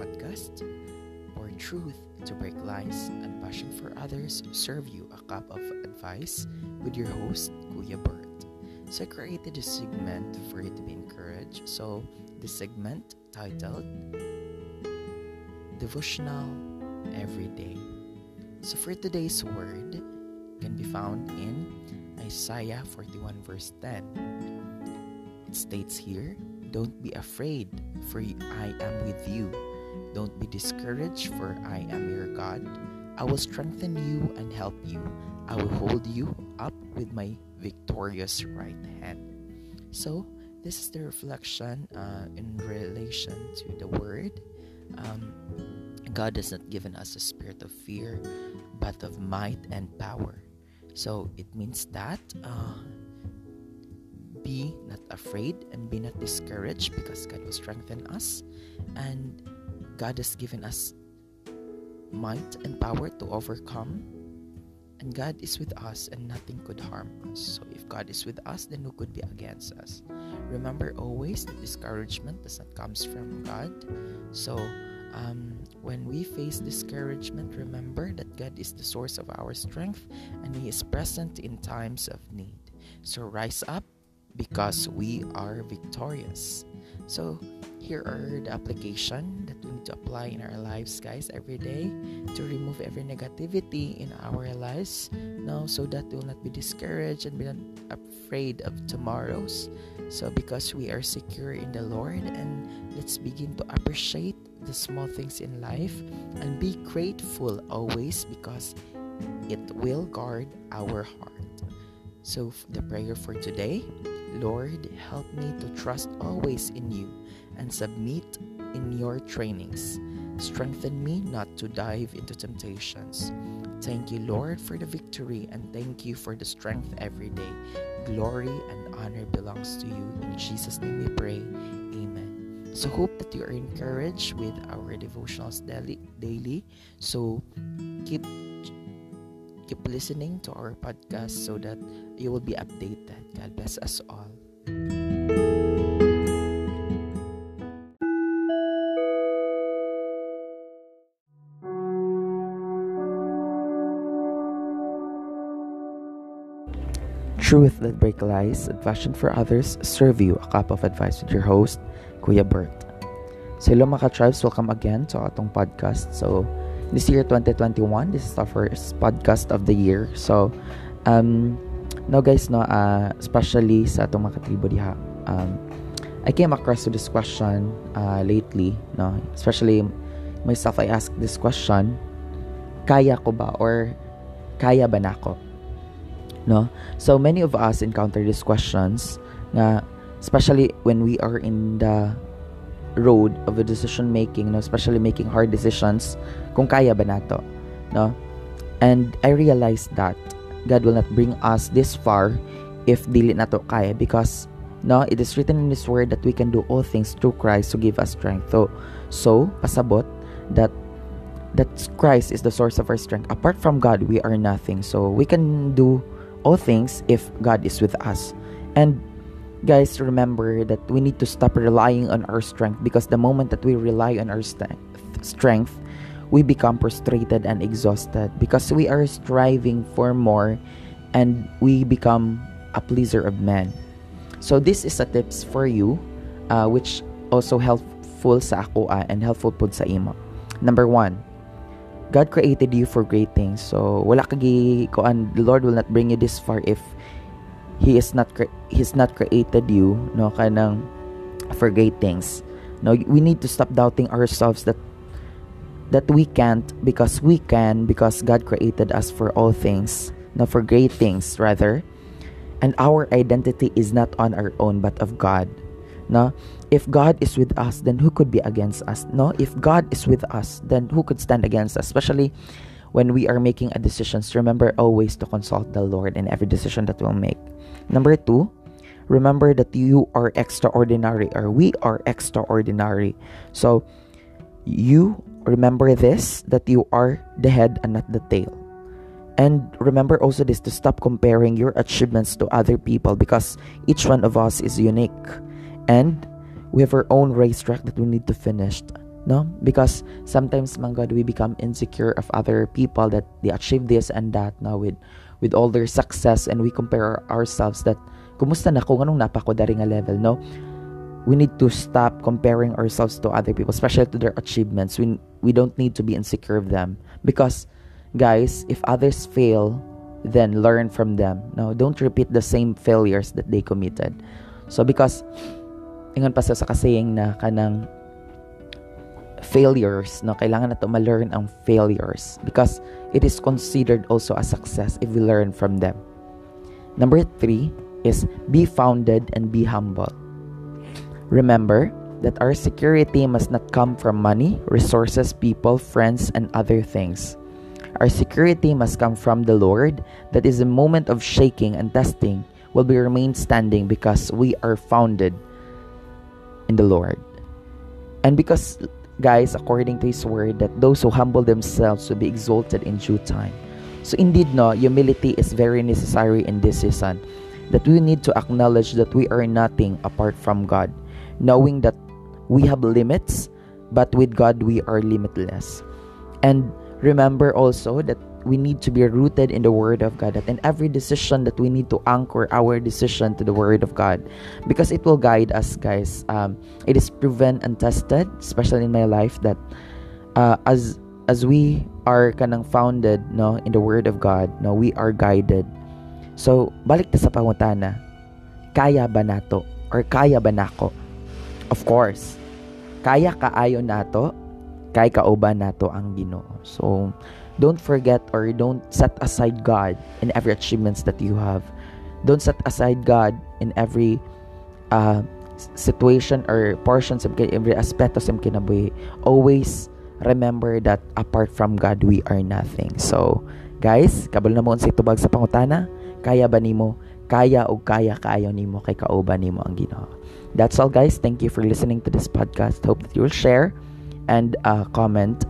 podcast. For truth to break lies and passion for others, serve you a cup of advice with your host, Kuya Bert. So I created a segment for you to be encouraged. So the segment titled Devotional Every Day. So for today's word can be found in Isaiah 41 verse 10. It states here, Don't be afraid, for I am with you. Don't be discouraged, for I am your God. I will strengthen you and help you. I will hold you up with my victorious right hand. So, this is the reflection uh, in relation to the word. Um, God has not given us a spirit of fear, but of might and power. So, it means that uh, be not afraid and be not discouraged because God will strengthen us and God has given us might and power to overcome and God is with us and nothing could harm us. So if God is with us, then who could be against us? Remember always that discouragement does not comes from God. So um, when we face discouragement, remember that God is the source of our strength and He is present in times of need. So rise up because we are victorious. So, here the application that we need to apply in our lives, guys, every day to remove every negativity in our lives. No, so that we will not be discouraged and be not afraid of tomorrows. So, because we are secure in the Lord, and let's begin to appreciate the small things in life and be grateful always because it will guard our heart. So, the prayer for today Lord, help me to trust always in you and submit in your trainings. Strengthen me not to dive into temptations. Thank you, Lord, for the victory and thank you for the strength every day. Glory and honor belongs to you. In Jesus' name we pray. Amen. So hope that you are encouraged with our devotionals daily. daily. So keep keep listening to our podcast so that you will be updated. God bless us all. Truth that break lies passion for others serve you a cup of advice with your host, Kuya Bert. So hello mga tribes, welcome again to atong podcast. So this year 2021 this is our first podcast of the year. So um no guys no uh, especially sa atong mga katribo diha um I came across to this question uh, lately no? Especially myself I asked this question kaya ko ba or kaya ba nako no? So many of us encounter these questions nga especially when we are in the road of a decision making, no? especially making hard decisions, kung kaya ba nato, no? And I realized that God will not bring us this far if dili nato kaya because no, it is written in His Word that we can do all things through Christ to give us strength. So, so pasabot that that Christ is the source of our strength. Apart from God, we are nothing. So we can do all things if God is with us. And guys remember that we need to stop relying on our strength because the moment that we rely on our st- strength we become frustrated and exhausted because we are striving for more and we become a pleaser of men. So this is a tips for you uh, which also helpful sa ako uh, and helpful pud sa imo. Number one God created you for great things. So wala kagi and the Lord will not bring you this far if he is not cre- he's not created you no kanang for great things. No we need to stop doubting ourselves that that we can't because we can because God created us for all things no for great things rather. And our identity is not on our own but of God. No if God is with us then who could be against us? No if God is with us then who could stand against us? Especially when we are making a decisions, remember always to consult the Lord in every decision that we'll make. Number two, remember that you are extraordinary or we are extraordinary. So you remember this that you are the head and not the tail. And remember also this to stop comparing your achievements to other people because each one of us is unique and we have our own racetrack that we need to finish. No? Because sometimes, my God, we become insecure of other people that they achieve this and that now with with all their success and we compare ourselves that kumusta na ko nganong napa ko dari nga level? No? We need to stop comparing ourselves to other people especially to their achievements. We we don't need to be insecure of them. Because guys if others fail then learn from them. No? Don't repeat the same failures that they committed. So because ingon pa sa kasaying na kanang failures no? Kailangan nato ma-learn ang failures because it is considered also a success if we learn from them. Number three is be founded and be humble. Remember that our security must not come from money resources people friends and other things. Our security must come from the lord. That is a moment of shaking and testing will be remain standing because we are founded in the lord. And because guys, according to His word, that those who humble themselves will be exalted in due time. So indeed, no, humility is very necessary in this season. That we need to acknowledge that we are nothing apart from God, knowing that we have limits, but with God we are limitless. And remember also that we need to be rooted in the Word of God. That in every decision that we need to anchor our decision to the Word of God, because it will guide us, guys. Um, it is proven and tested, especially in my life, that uh, as as we are kanang founded no in the Word of God, no we are guided. So balik ta sa pangutana, kaya ba nato or kaya ba nako? Of course, kaya kaayo nato, kay kauban nato ang Ginoo. So don't forget or don't set aside God in every achievements that you have. Don't set aside God in every uh, situation or portions of every aspect of kinabuhi. Always remember that apart from God, we are nothing. So, guys, kabalo na mo sa itubag sa pangutana, kaya ba nimo? Kaya o kaya kaayo nimo kay kauban nimo ang Ginoo. That's all guys. Thank you for listening to this podcast. Hope that you will share and uh, comment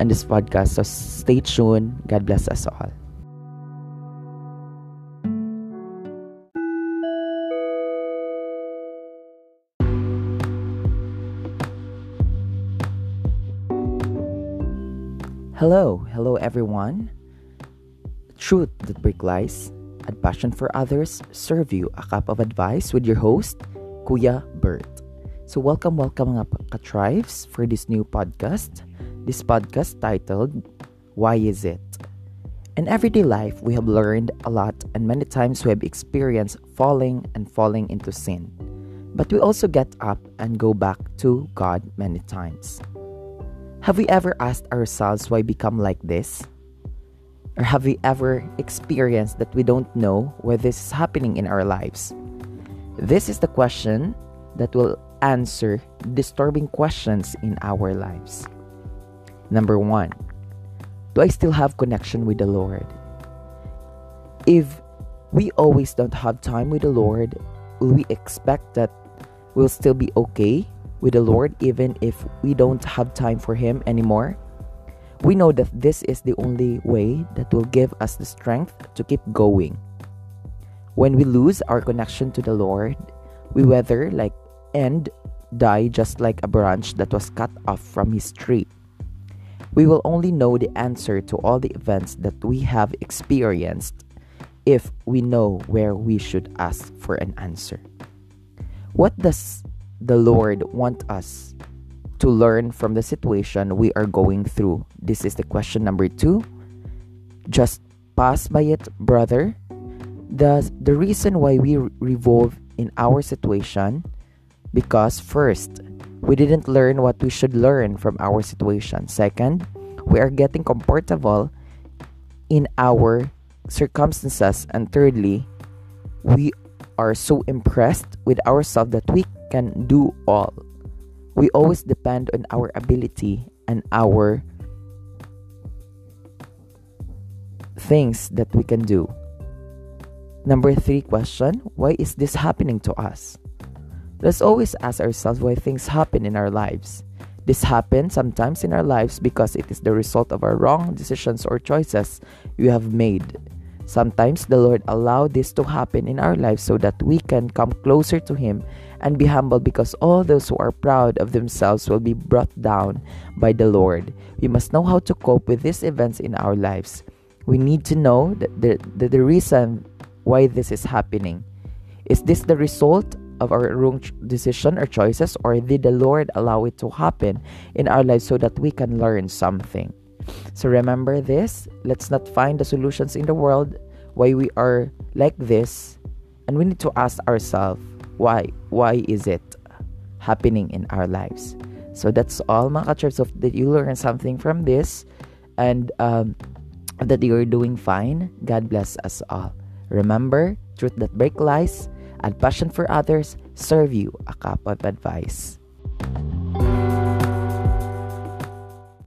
on this podcast. So stay tuned. God bless us all. Hello, hello everyone. Truth that break lies and passion for others serve you a cup of advice with your host, Kuya Bert. So welcome, welcome mga ka-tribes for this new podcast. This podcast titled Why Is It? In everyday life, we have learned a lot, and many times we have experienced falling and falling into sin. But we also get up and go back to God many times. Have we ever asked ourselves why become like this? Or have we ever experienced that we don't know why this is happening in our lives? This is the question that will answer disturbing questions in our lives. Number one, do I still have connection with the Lord? If we always don't have time with the Lord, will we expect that we'll still be okay with the Lord even if we don't have time for Him anymore? We know that this is the only way that will give us the strength to keep going. When we lose our connection to the Lord, we wither like and die just like a branch that was cut off from his tree. We will only know the answer to all the events that we have experienced if we know where we should ask for an answer. What does the Lord want us to learn from the situation we are going through? This is the question number two. Just pass by it, brother. The, the reason why we revolve in our situation because first we didn't learn what we should learn from our situation. Second, we are getting comfortable in our circumstances. And thirdly, we are so impressed with ourselves that we can do all. We always depend on our ability and our things that we can do. Number three question Why is this happening to us? Let's always ask ourselves why things happen in our lives. This happens sometimes in our lives because it is the result of our wrong decisions or choices we have made. Sometimes the Lord allowed this to happen in our lives so that we can come closer to Him and be humble because all those who are proud of themselves will be brought down by the Lord. We must know how to cope with these events in our lives. We need to know that the, the, the reason why this is happening. Is this the result of our wrong decision or choices, or did the Lord allow it to happen in our lives so that we can learn something? So remember this. Let's not find the solutions in the world why we are like this, and we need to ask ourselves why. Why is it happening in our lives? So that's all, mga ka of that you learn something from this, and um, that you're doing fine. God bless us all. Remember, truth that break lies and passion for others serve you a cup of advice.